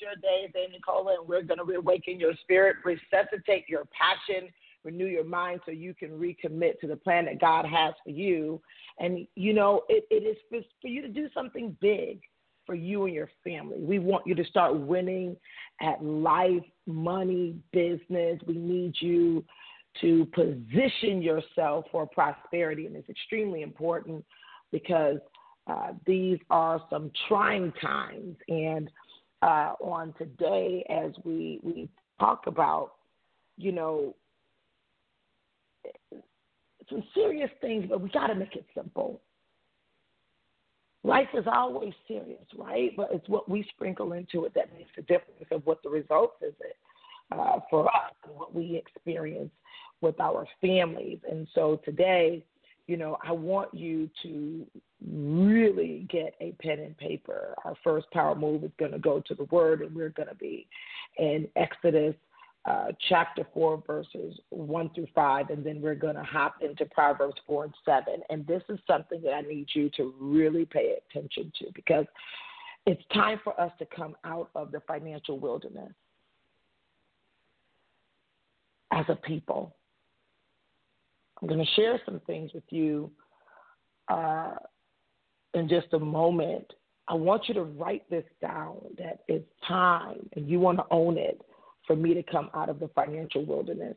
Your Day. It's Dame Nicola, and we're going to reawaken your spirit, resuscitate your passion, renew your mind so you can recommit to the plan that God has for you. And, you know, it, it is for you to do something big for you and your family. We want you to start winning at life, money, business. We need you to position yourself for prosperity, and it's extremely important because uh, these are some trying times. And uh, on today, as we, we talk about, you know, some serious things, but we got to make it simple. Life is always serious, right? But it's what we sprinkle into it that makes the difference of what the results is it uh, for us and what we experience with our families. And so today, you know, I want you to really get a pen and paper. Our first power move is going to go to the word, and we're going to be in Exodus uh, chapter 4, verses 1 through 5, and then we're going to hop into Proverbs 4 and 7. And this is something that I need you to really pay attention to because it's time for us to come out of the financial wilderness as a people. I'm going to share some things with you uh, in just a moment. I want you to write this down that it's time and you want to own it for me to come out of the financial wilderness.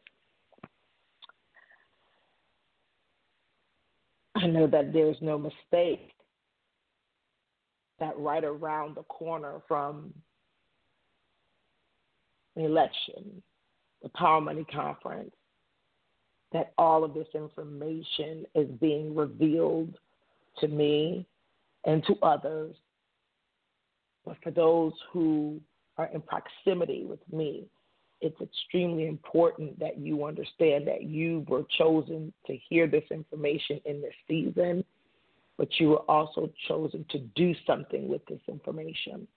I know that there's no mistake that right around the corner from the election, the Power Money Conference, that all of this information is being revealed to me and to others. But for those who are in proximity with me, it's extremely important that you understand that you were chosen to hear this information in this season, but you were also chosen to do something with this information.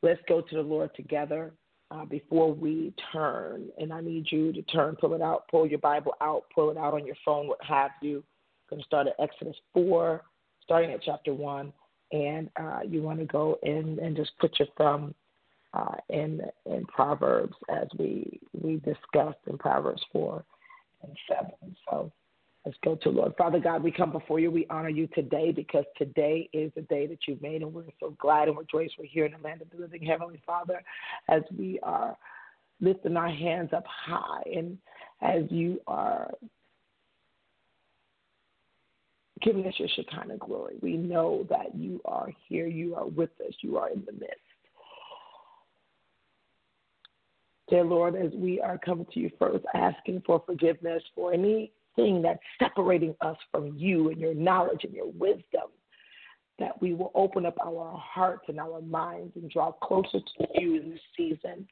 Let's go to the Lord together uh, before we turn. And I need you to turn, pull it out, pull your Bible out, pull it out on your phone, what have you. I'm going to start at Exodus 4, starting at chapter 1. And uh, you want to go in and just put your thumb uh, in in Proverbs as we we discussed in Proverbs 4 and 7. So Let's go to Lord. Father God, we come before you. We honor you today because today is the day that you've made, and we're so glad and rejoice we're here in the land of the living, Heavenly Father, as we are lifting our hands up high and as you are giving us your Shekinah glory. We know that you are here, you are with us, you are in the midst. Dear Lord, as we are coming to you first, asking for forgiveness for any thing that's separating us from you and your knowledge and your wisdom, that we will open up our hearts and our minds and draw closer to you in this season,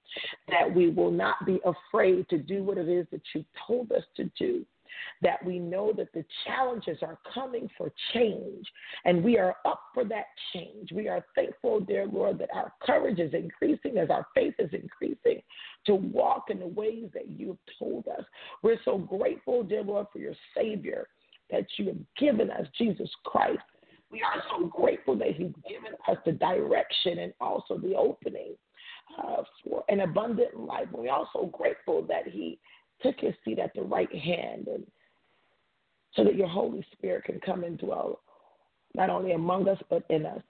that we will not be afraid to do what it is that you told us to do that we know that the challenges are coming for change and we are up for that change. We are thankful, dear Lord, that our courage is increasing as our faith is increasing to walk in the ways that you have told us. We're so grateful, dear Lord, for your Savior that you have given us, Jesus Christ. We are so grateful that He's given us the direction and also the opening uh, for an abundant life. We're also grateful that He took his seat at the right hand and so that your Holy Spirit can come and dwell not only among us but in us.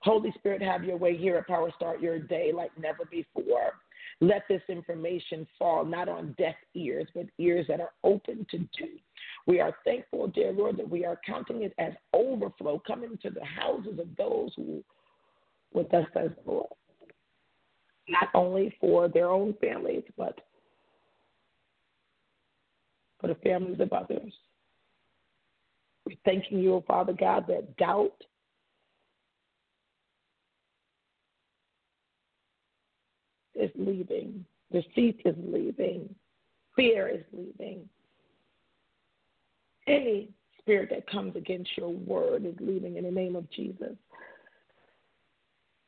Holy Spirit, have your way here at Power Start Your Day like never before. Let this information fall not on deaf ears, but ears that are open to do. We are thankful, dear Lord, that we are counting it as overflow coming to the houses of those who, with us as Lord, not only for their own families, but for the families of others. We're thanking you, O Father God, that doubt is leaving, deceit is leaving, fear is leaving. Any spirit that comes against your word is leaving in the name of Jesus.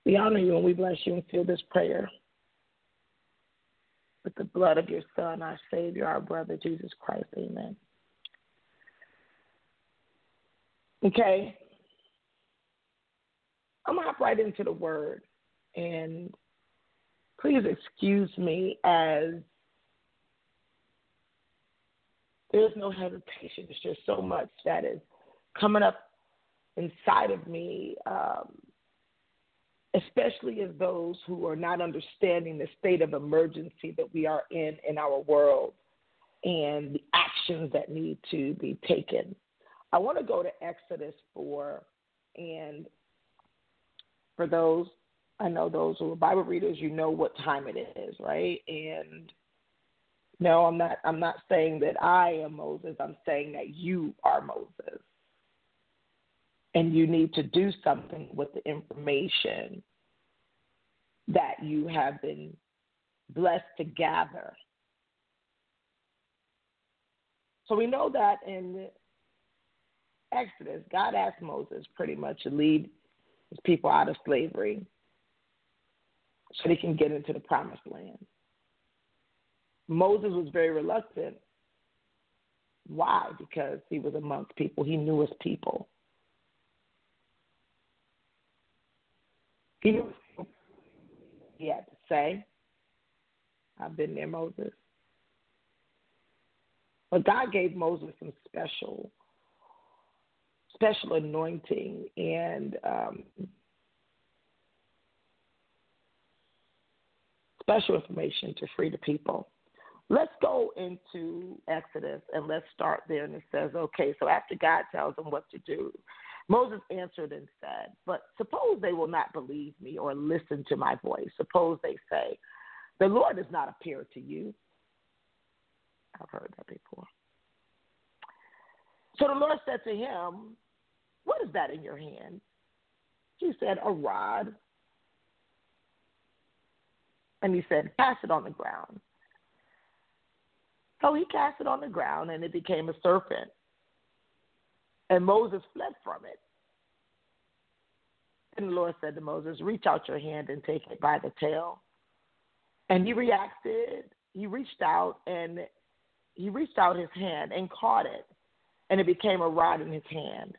We honor you and we bless you and seal this prayer with the blood of your Son, our Savior, our brother, Jesus Christ. Amen. Okay. I'm going to hop right into the word. And please excuse me as there's no hesitation. It's just so much that is coming up inside of me, um, especially as those who are not understanding the state of emergency that we are in in our world and the actions that need to be taken. I want to go to Exodus 4, and for those, I know those who are Bible readers, you know what time it is, right? And no, I'm not I'm not saying that I am Moses. I'm saying that you are Moses. And you need to do something with the information that you have been blessed to gather. So we know that in Exodus, God asked Moses pretty much to lead his people out of slavery so they can get into the promised land. Moses was very reluctant. Why? Because he was amongst people. He knew his people. He had to say. I've been there, Moses. But God gave Moses some special, special anointing and um, special information to free the people. Let's go into Exodus and let's start there. And it says, okay, so after God tells them what to do, Moses answered and said, But suppose they will not believe me or listen to my voice. Suppose they say, The Lord does not appear to you. I've heard that before. So the Lord said to him, What is that in your hand? He said, A rod. And he said, Cast it on the ground. So he cast it on the ground, and it became a serpent. And Moses fled from it. And the Lord said to Moses, Reach out your hand and take it by the tail. And he reacted. He reached out and he reached out his hand and caught it, and it became a rod in his hand.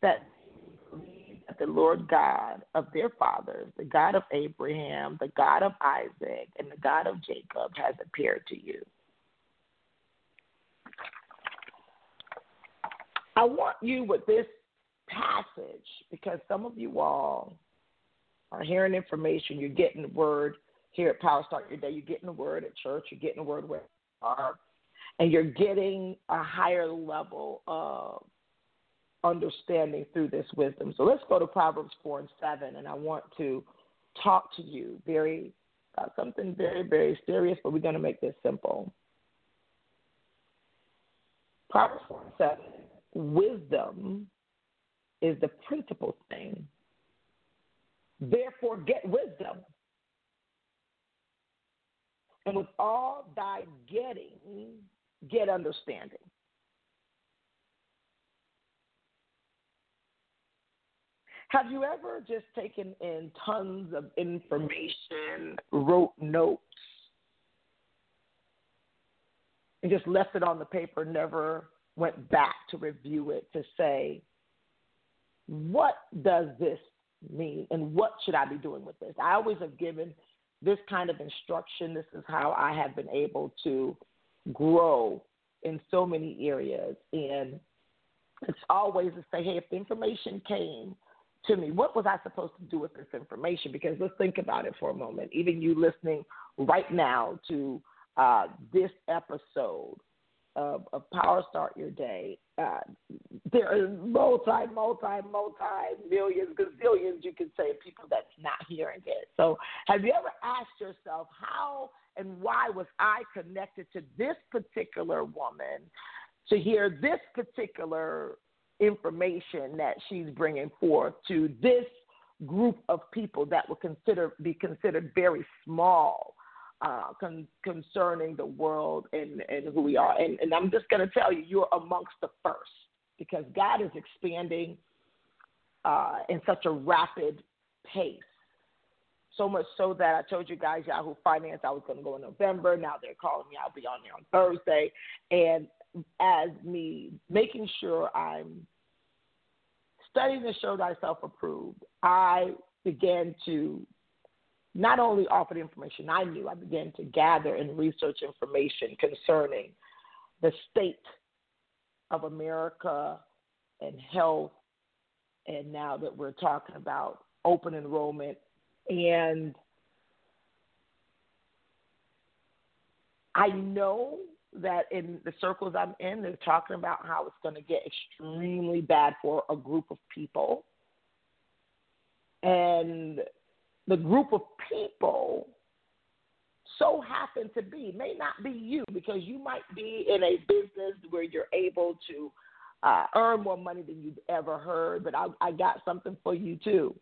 That the Lord God of their fathers, the God of Abraham, the God of Isaac, and the God of Jacob has appeared to you. I want you with this passage because some of you all are hearing information, you're getting the word here at Power Start Your Day, you're getting the word at church, you're getting the word where you are, and you're getting a higher level of understanding through this wisdom. So let's go to Proverbs 4 and 7, and I want to talk to you. Very about something very, very serious, but we're going to make this simple. Proverbs 4 and 7 wisdom is the principal thing. Therefore, get wisdom. And with all thy getting, get understanding. Have you ever just taken in tons of information, wrote notes, and just left it on the paper, never went back to review it to say, what does this mean and what should I be doing with this? I always have given this kind of instruction. This is how I have been able to grow in so many areas. And it's always to say, hey, if the information came to me. What was I supposed to do with this information? Because let's think about it for a moment. Even you listening right now to uh, this episode of, of, Power Start Your Day, uh, there are multi, multi, multi millions, gazillions, you could say, people that's not hearing it. So, have you ever asked yourself, how and why was I connected to this particular woman to hear this particular information that she's bringing forth to this group of people that would consider be considered very small uh, con- concerning the world and, and who we are. And, and I'm just going to tell you, you're amongst the first because God is expanding uh, in such a rapid pace. So much so that I told you guys Yahoo Finance I was going to go in November. Now they're calling me. I'll be on there on Thursday. And as me making sure I'm studying to show thyself approved, I began to not only offer the information I knew, I began to gather and research information concerning the state of America and health. And now that we're talking about open enrollment and I know that in the circles I'm in, they're talking about how it's going to get extremely bad for a group of people. And the group of people so happen to be, may not be you, because you might be in a business where you're able to uh, earn more money than you've ever heard, but I, I got something for you too.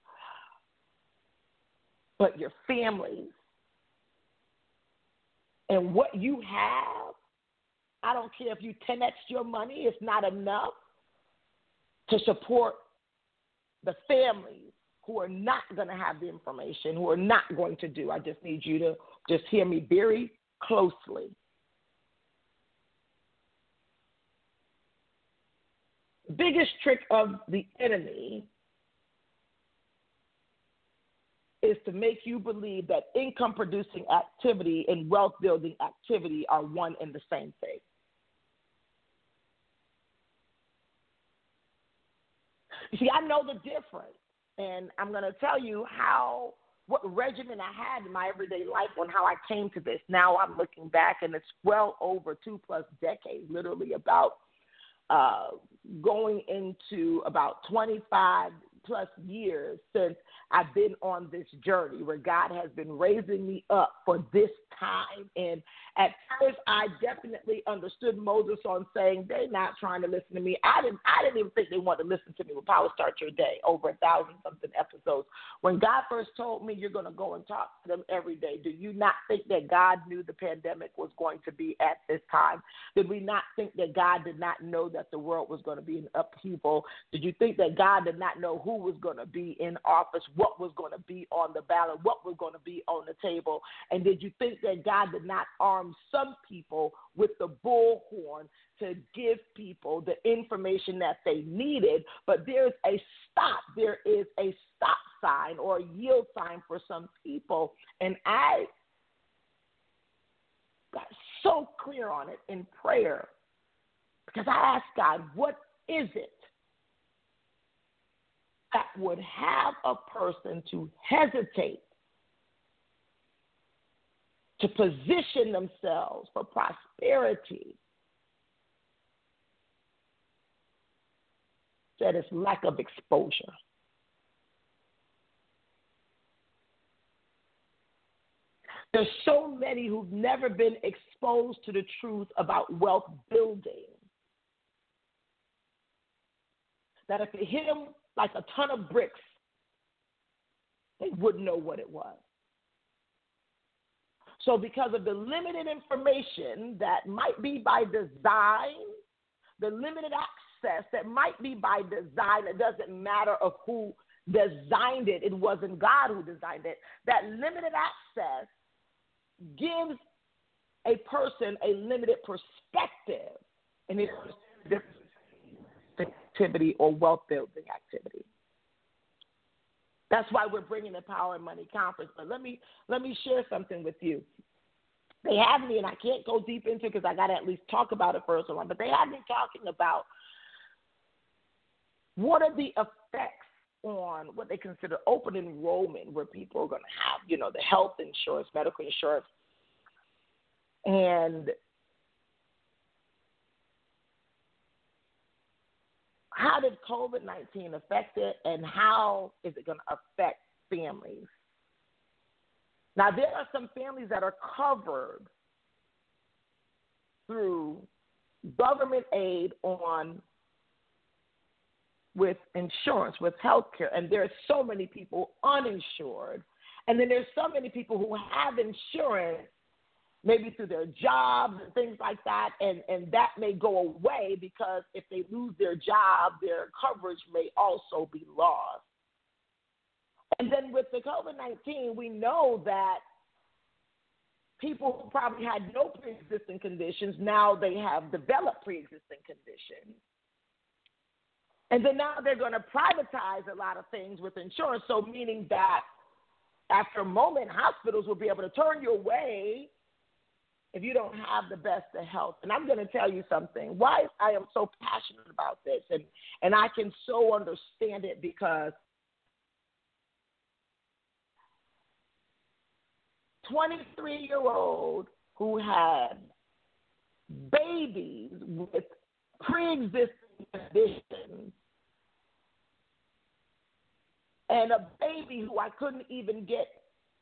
But your families and what you have, I don't care if you 10x your money, it's not enough to support the families who are not going to have the information, who are not going to do. I just need you to just hear me very closely. Biggest trick of the enemy is to make you believe that income producing activity and wealth building activity are one and the same thing. You see, I know the difference, and I'm going to tell you how what regimen I had in my everyday life on how I came to this. Now I'm looking back, and it's well over two plus decades, literally about uh, going into about 25 plus years since I've been on this journey where God has been raising me up for this time. And at first, I definitely understood Moses on saying they're not trying to listen to me. I didn't. I didn't even think they wanted to listen to me with Power Start Your Day over a thousand something episodes. When God first told me you're going to go and talk to them every day, do you not think that God knew the pandemic was going to be at this time? Did we not think that God did not know that the world was going to be in upheaval? Did you think that God did not know who was going to be in office? what was going to be on the ballot, what was going to be on the table. And did you think that God did not arm some people with the bullhorn to give people the information that they needed? But there's a stop, there is a stop sign or a yield sign for some people. And I got so clear on it in prayer because I asked God, what is it that would have a person to hesitate to position themselves for prosperity that is lack of exposure. There's so many who've never been exposed to the truth about wealth building that if it hit them like a ton of bricks, they wouldn't know what it was. So, because of the limited information that might be by design, the limited access that might be by design, it doesn't matter of who designed it, it wasn't God who designed it. That limited access gives a person a limited perspective. And it's activity or wealth building activity. That's why we're bringing the Power and Money Conference. But let me let me share something with you. They have me, and I can't go deep into because I got to at least talk about it first one. But they have me talking about what are the effects on what they consider open enrollment, where people are going to have, you know, the health insurance, medical insurance, and how did COVID 19 affect it, and how is it going to affect families? Now, there are some families that are covered through government aid on with insurance, with healthcare, and there are so many people uninsured. And then there's so many people who have insurance, maybe through their jobs and things like that, and, and that may go away because if they lose their job, their coverage may also be lost. And then with the COVID 19, we know that people who probably had no pre existing conditions, now they have developed pre existing conditions. And then now they're going to privatize a lot of things with insurance. So, meaning that after a moment, hospitals will be able to turn you away if you don't have the best of health. And I'm going to tell you something. Why I am so passionate about this, and, and I can so understand it because 23 year old who had babies with pre existing conditions and a baby who I couldn't even get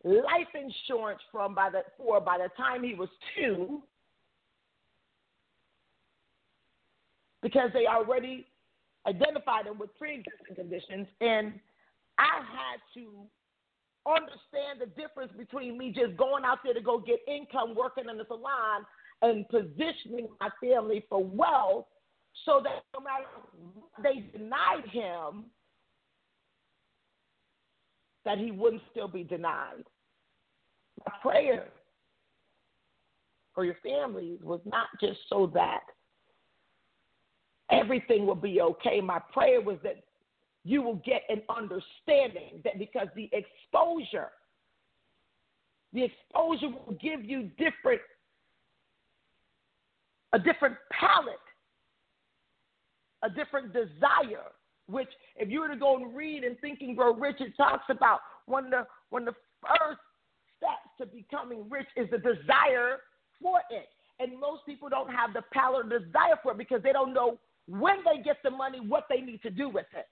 life insurance from by the for by the time he was two because they already identified him with pre-existing conditions and I had to understand the difference between me just going out there to go get income working in the salon and positioning my family for wealth so that no matter they denied him that he wouldn't still be denied. My prayer for your families was not just so that everything will be okay. My prayer was that you will get an understanding that because the exposure, the exposure will give you different, a different palette, a different desire which if you were to go and read and Think and Grow Rich, it talks about one of the one of the first steps to becoming rich is the desire for it. And most people don't have the power or desire for it because they don't know when they get the money what they need to do with it.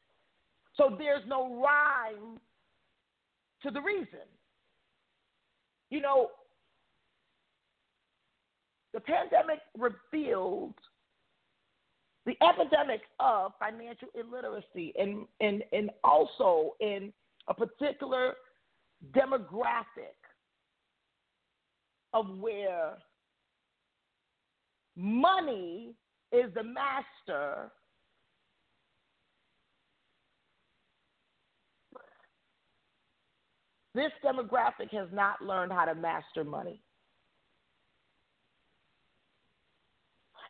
So there's no rhyme to the reason. You know, the pandemic revealed the epidemic of financial illiteracy and, and, and also in a particular demographic of where money is the master this demographic has not learned how to master money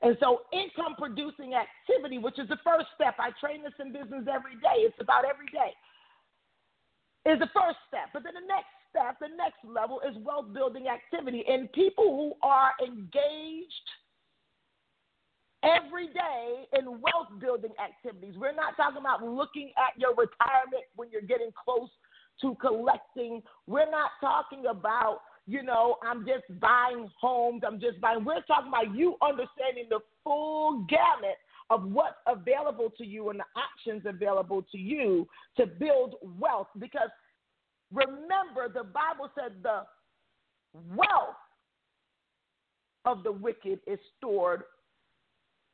And so, income producing activity, which is the first step, I train this in business every day, it's about every day, is the first step. But then the next step, the next level is wealth building activity. And people who are engaged every day in wealth building activities, we're not talking about looking at your retirement when you're getting close to collecting, we're not talking about you know, I'm just buying homes. I'm just buying. We're talking about you understanding the full gamut of what's available to you and the options available to you to build wealth. Because remember, the Bible said the wealth of the wicked is stored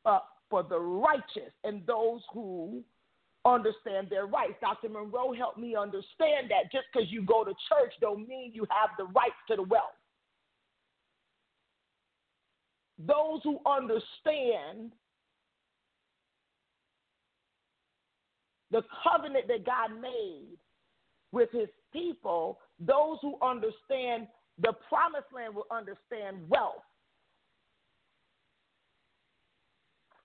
up for the righteous and those who understand their rights. Dr. Munroe helped me understand that just because you go to church don't mean you have the rights to the wealth. Those who understand the covenant that God made with his people, those who understand the promised land will understand wealth.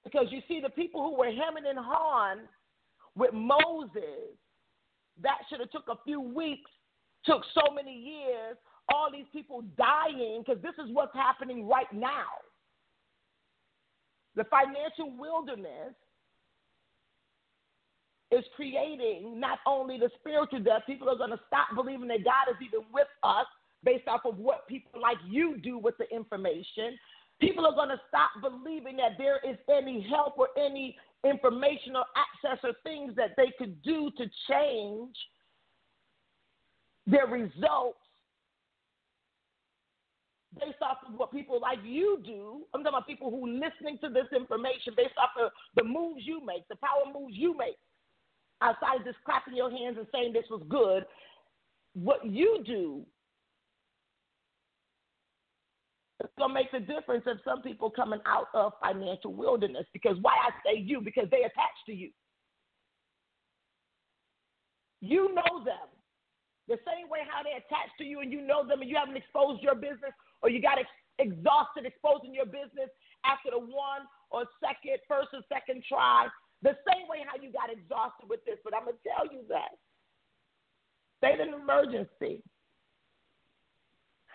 Because you see, the people who were hemming and hawing with Moses, that should have took a few weeks, took so many years, all these people dying, because this is what's happening right now. The financial wilderness is creating not only the spiritual death, people are going to stop believing that God is even with us based off of what people like you do with the information. People are going to stop believing that there is any help or any information or access or things that they could do to change their results based off of what people like you do. I'm talking about people who listening to this information based off of the moves you make, the power moves you make. outside of just clapping your hands and saying this was good, what you do it's gonna make the difference of some people coming out of financial wilderness. Because why I say you, because they attach to you. You know them. The same way how they attach to you and you know them and you haven't exposed your business or you got ex- exhausted exposing your business after the one or second, first or second try. The same way how you got exhausted with this. But I'm going to tell you that. State an emergency.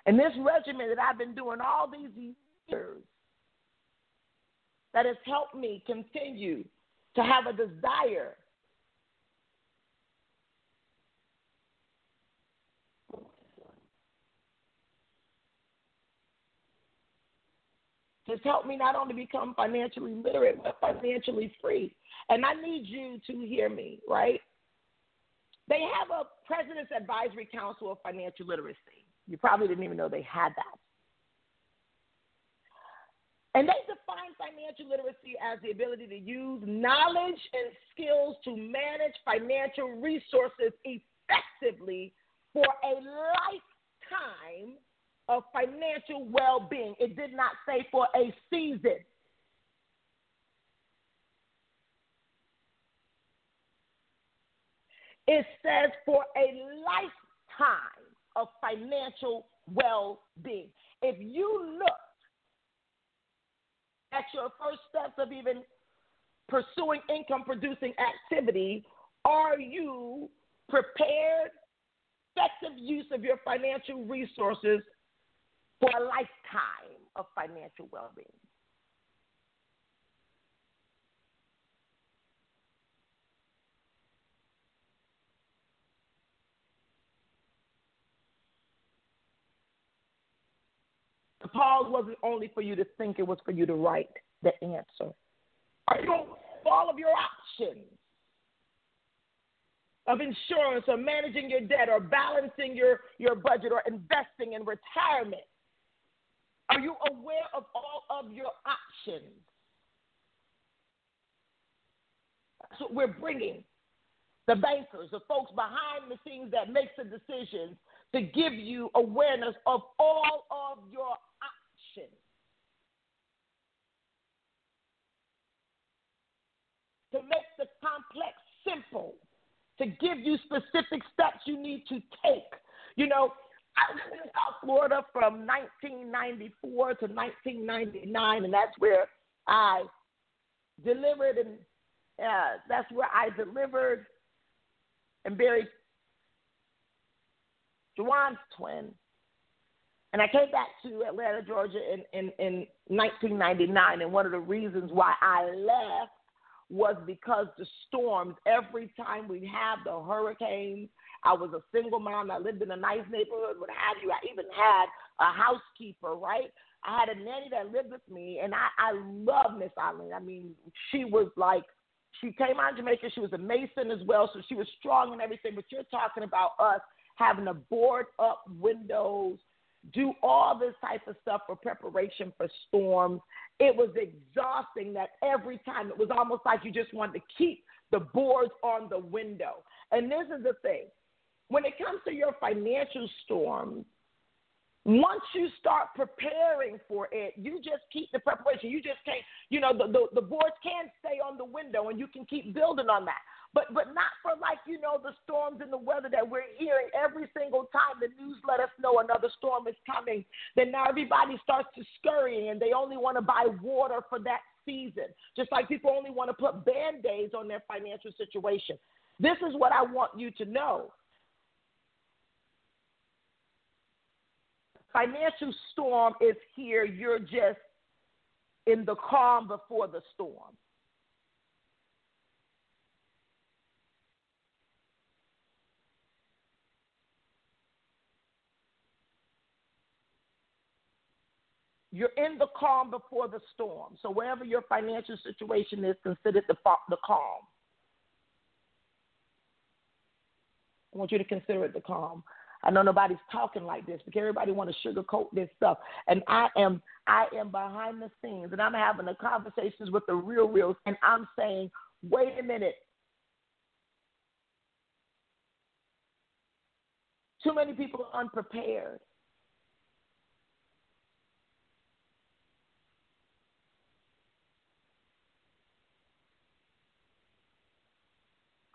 And this regimen that I've been doing all these years that has helped me continue to have a desire has helped me not only become financially literate, but financially free. And I need you to hear me, right? They have a President's Advisory Council of Financial Literacy. You probably didn't even know they had that. And they define financial literacy as the ability to use knowledge and skills to manage financial resources effectively for a lifetime of financial well being. It did not say for a season. It says for a lifetime of financial well being. If you look at your first steps of even pursuing income producing activity, are you prepared, effective use of your financial resources for a lifetime of financial well being? Pause wasn't only for you to think, it was for you to write the answer. Are you all of your options of insurance or managing your debt or balancing your, your budget or investing in retirement? Are you aware of all of your options? That's what we're bringing. The bankers, the folks behind the scenes that makes the decisions to give you awareness of all of your options. To make the complex simple, to give you specific steps you need to take. You know, I lived in South Florida from 1994 to 1999, and that's where I delivered, and uh, that's where I delivered and buried Juwan's twin. And I came back to Atlanta, Georgia in, in, in 1999, and one of the reasons why I left was because the storms, every time we have the hurricanes, I was a single mom. I lived in a nice neighborhood, what have you. I even had a housekeeper, right? I had a nanny that lived with me, and I, I love Miss Eileen. I mean, she was like, she came out of Jamaica. She was a Mason as well, so she was strong and everything. But you're talking about us having to board up windows, do all this type of stuff for preparation for storms. It was exhausting that every time it was almost like you just wanted to keep the boards on the window. And this is the thing when it comes to your financial storm, once you start preparing for it, you just keep the preparation. You just can't, you know, the, the, the boards can stay on the window and you can keep building on that. But but not for like, you know, the storms and the weather that we're hearing every single time the news let us know another storm is coming. Then now everybody starts to scurry and they only want to buy water for that season. Just like people only want to put band-aids on their financial situation. This is what I want you to know financial storm is here. You're just in the calm before the storm. You're in the calm before the storm. So wherever your financial situation is, consider the, the calm. I want you to consider it the calm. I know nobody's talking like this because everybody want to sugarcoat this stuff. And I am I am behind the scenes and I'm having the conversations with the real reals and I'm saying, wait a minute. Too many people are unprepared.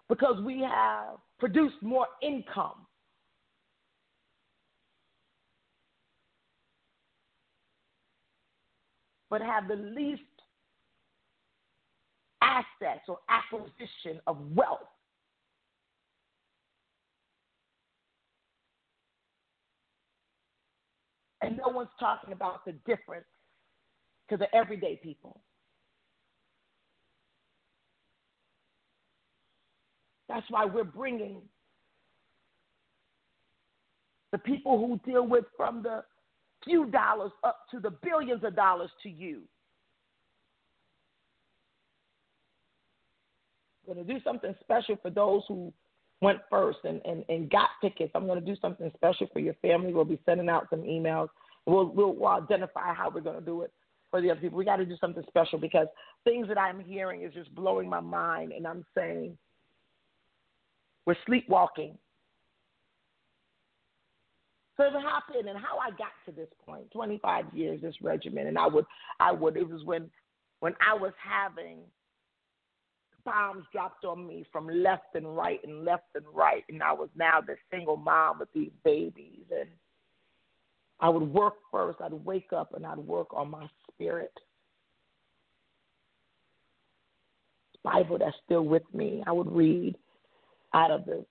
Because we have produced more income But have the least assets or acquisition of wealth. And no one's talking about the difference to the everyday people. That's why we're bringing the people who deal with from the few dollars up to the billions of dollars to you. I'm going to do something special for those who went first and, and, and got tickets. I'm going to do something special for your family. We'll be sending out some emails. We'll, we'll, we'll identify how we're going to do it for the other people. We got to do something special because things that I'm hearing is just blowing my mind. And I'm saying, we're sleepwalking. So it happened, and how I got to this point, 25 years, this regimen, and I would, I would, it was when, when I was having bombs dropped on me from left and right and left and right, and I was now the single mom with these babies, and I would work first. I'd wake up and I'd work on my spirit. Bible that's still with me. I would read out of the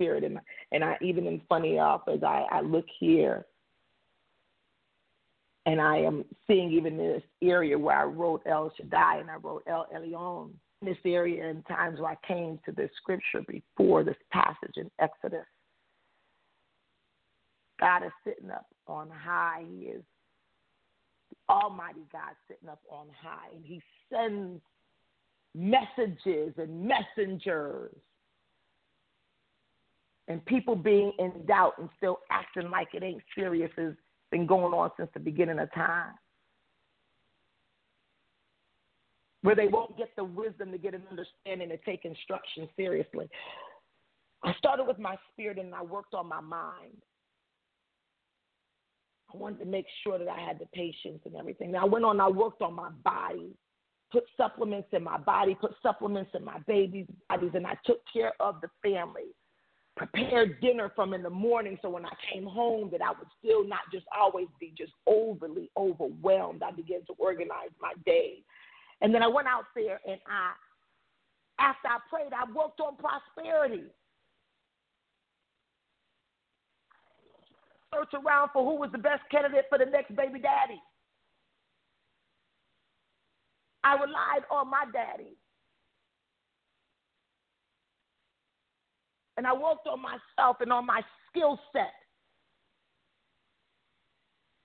spirit, and and I even in funny as I, I look here, and I am seeing even this area where I wrote El Shaddai and I wrote El Elyon this area in times where I came to this scripture before this passage in Exodus. God is sitting up on high. He is Almighty God sitting up on high, and He sends messages and messengers. And people being in doubt and still acting like it ain't serious has been going on since the beginning of time. where they won't get the wisdom to get an understanding to take instruction seriously. I started with my spirit and I worked on my mind. I wanted to make sure that I had the patience and everything. Now I went on, I worked on my body, put supplements in my body, put supplements in my babies' bodies, and I took care of the family. Prepared dinner from in the morning so when I came home that I would still not just always be just overly overwhelmed. I began to organize my day and then I went out there and I, after I prayed, I worked on prosperity. Search around for who was the best candidate for the next baby daddy. I relied on my daddy. And I worked on myself and on my skill set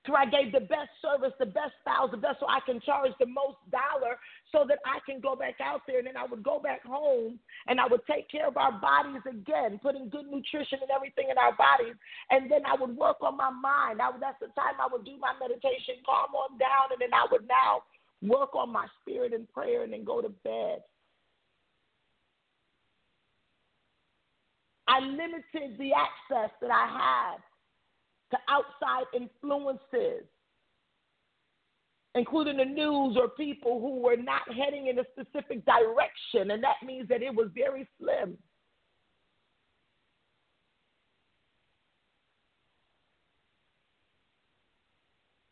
So I gave the best service, the best styles, the best so I can charge the most dollar so that I can go back out there and then I would go back home and I would take care of our bodies again, putting good nutrition and everything in our bodies. And then I would work on my mind. I that's the time I would do my meditation, calm on down, and then I would now work on my spirit and prayer and then go to bed. I limited the access that I had to outside influences, including the news or people who were not heading in a specific direction, and that means that it was very slim.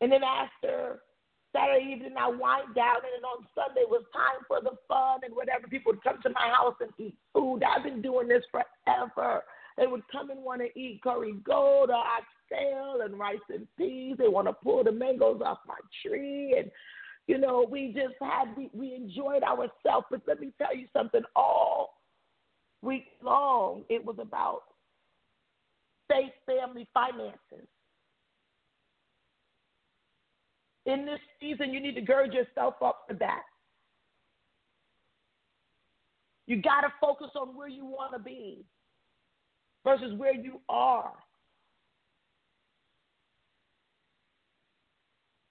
And then after Saturday evening, I wind down, and then on Sunday was time for the fun and whatever. People would come to my house and eat food. I've been doing this forever. They would come and want to eat curry goat or oxtail and rice and peas. They want to pull the mangoes off my tree. And, you know, we just had, we, we enjoyed ourselves. But let me tell you something all week long, it was about faith, family, finances. In this season, you need to gird yourself up for that. You got to focus on where you want to be versus where you are.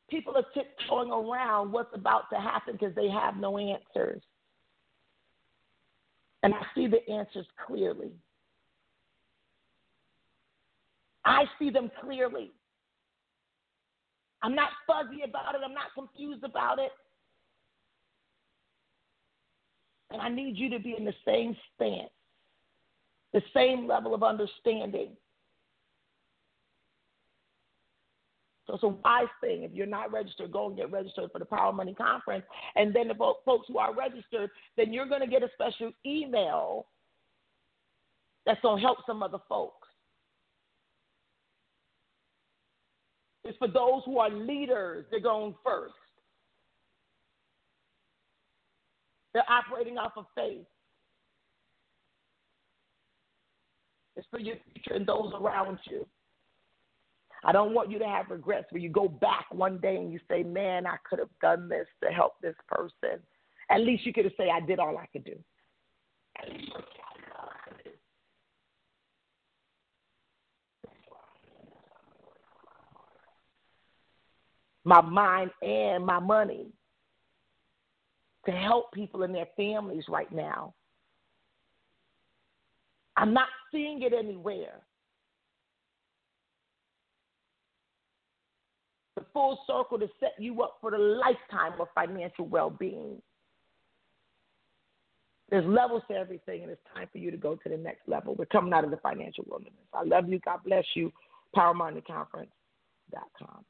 People are tiptoeing around what's about to happen because they have no answers. And I see the answers clearly. I see them clearly. I'm not fuzzy about it. I'm not confused about it. And I need you to be in the same stance, the same level of understanding. So it's a wise thing. If you're not registered, go and get registered for the Power Money Conference. And then the folks who are registered, then you're going to get a special email that's going to help some other folks. It's for those who are leaders. They're going first. They're operating off of faith. It's for your future and those around you. I don't want you to have regrets where you go back one day and you say, Man, I could have done this to help this person. At least you could have said, I did all I could do. My mind and my money to help people and their families right now. I'm not seeing it anywhere. The full circle to set you up for the lifetime of financial well being. There's levels to everything, and it's time for you to go to the next level. We're coming out of the financial wilderness. I love you. God bless you. PowerMindedConference.com.